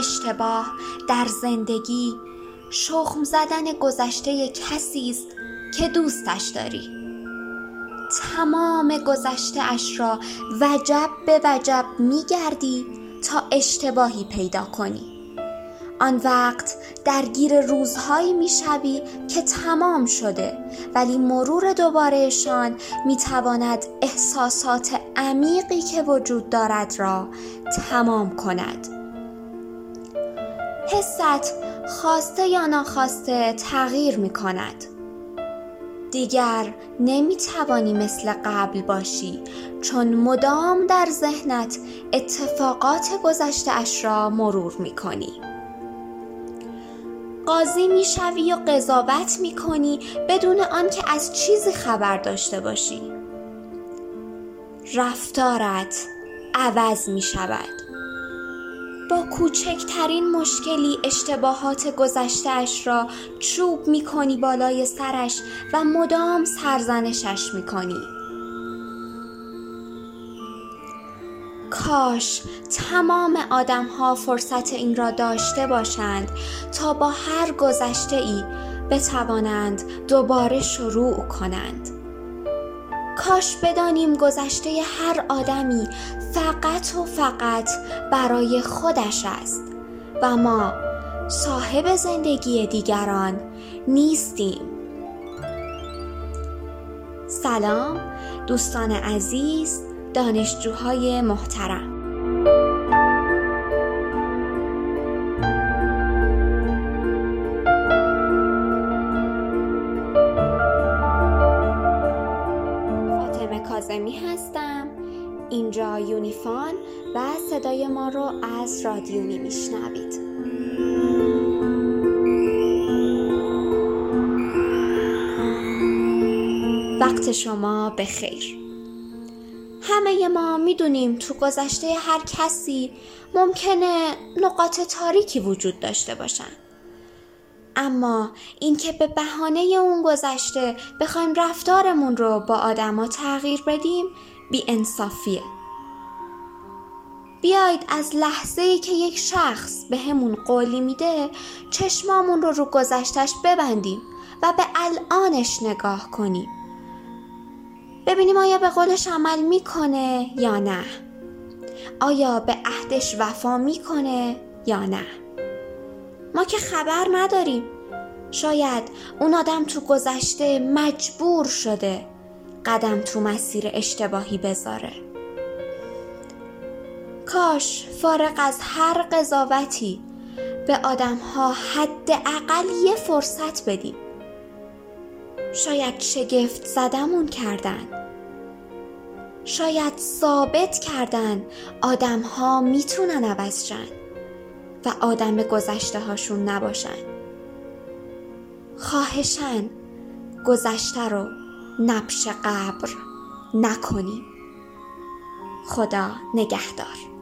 اشتباه در زندگی شخم زدن گذشته کسی است که دوستش داری. تمام گذشته اش را وجب به وجب می گردی تا اشتباهی پیدا کنی. آن وقت درگیر روزهایی می‌شوی که تمام شده ولی مرور دوبارهشان می‌تواند احساسات عمیقی که وجود دارد را تمام کند. حست خواسته یا ناخواسته تغییر می کند دیگر نمی توانی مثل قبل باشی چون مدام در ذهنت اتفاقات گذشته اش را مرور می کنی. قاضی می‌شوی و قضاوت می‌کنی بدون آنکه از چیزی خبر داشته باشی. رفتارت عوض می شود با کوچکترین مشکلی اشتباهات گذشتهاش را چوب می کنی بالای سرش و مدام سرزنشش می کنی کاش تمام آدم ها فرصت این را داشته باشند تا با هر گذشته ای بتوانند دوباره شروع کنند. کاش بدانیم گذشته هر آدمی فقط و فقط برای خودش است و ما صاحب زندگی دیگران نیستیم. سلام دوستان عزیز دانشجوهای محترم. کازمی هستم. اینجا یونیفان و صدای ما رو از رادیونی میشنوید. وقت شما به خیر. همه ما می‌دونیم تو گذشته هر کسی ممکنه نقاط تاریکی وجود داشته باشن. اما اینکه به بهانه اون گذشته بخوایم رفتارمون رو با آدما تغییر بدیم بی انصافیه بیایید از لحظه ای که یک شخص به همون قولی میده چشمامون رو رو گذشتش ببندیم و به الانش نگاه کنیم. ببینیم آیا به قولش عمل می‌کنه یا نه. آیا به عهدش وفا می‌کنه یا نه. ما که خبر نداریم. شاید اون آدم تو گذشته مجبور شده قدم تو مسیر اشتباهی بذاره. کاش فارغ از هر قضاوتی به آدم ها حداقل یه فرصت بدیم. شاید شگفت زدمون کردن. شاید ثابت کردن آدم ها می‌تونن عوض شن. و آدم گذشته هاشون نباشن. خواهشن گذشته رو نبش قبر نکنیم. خدا نگهدار.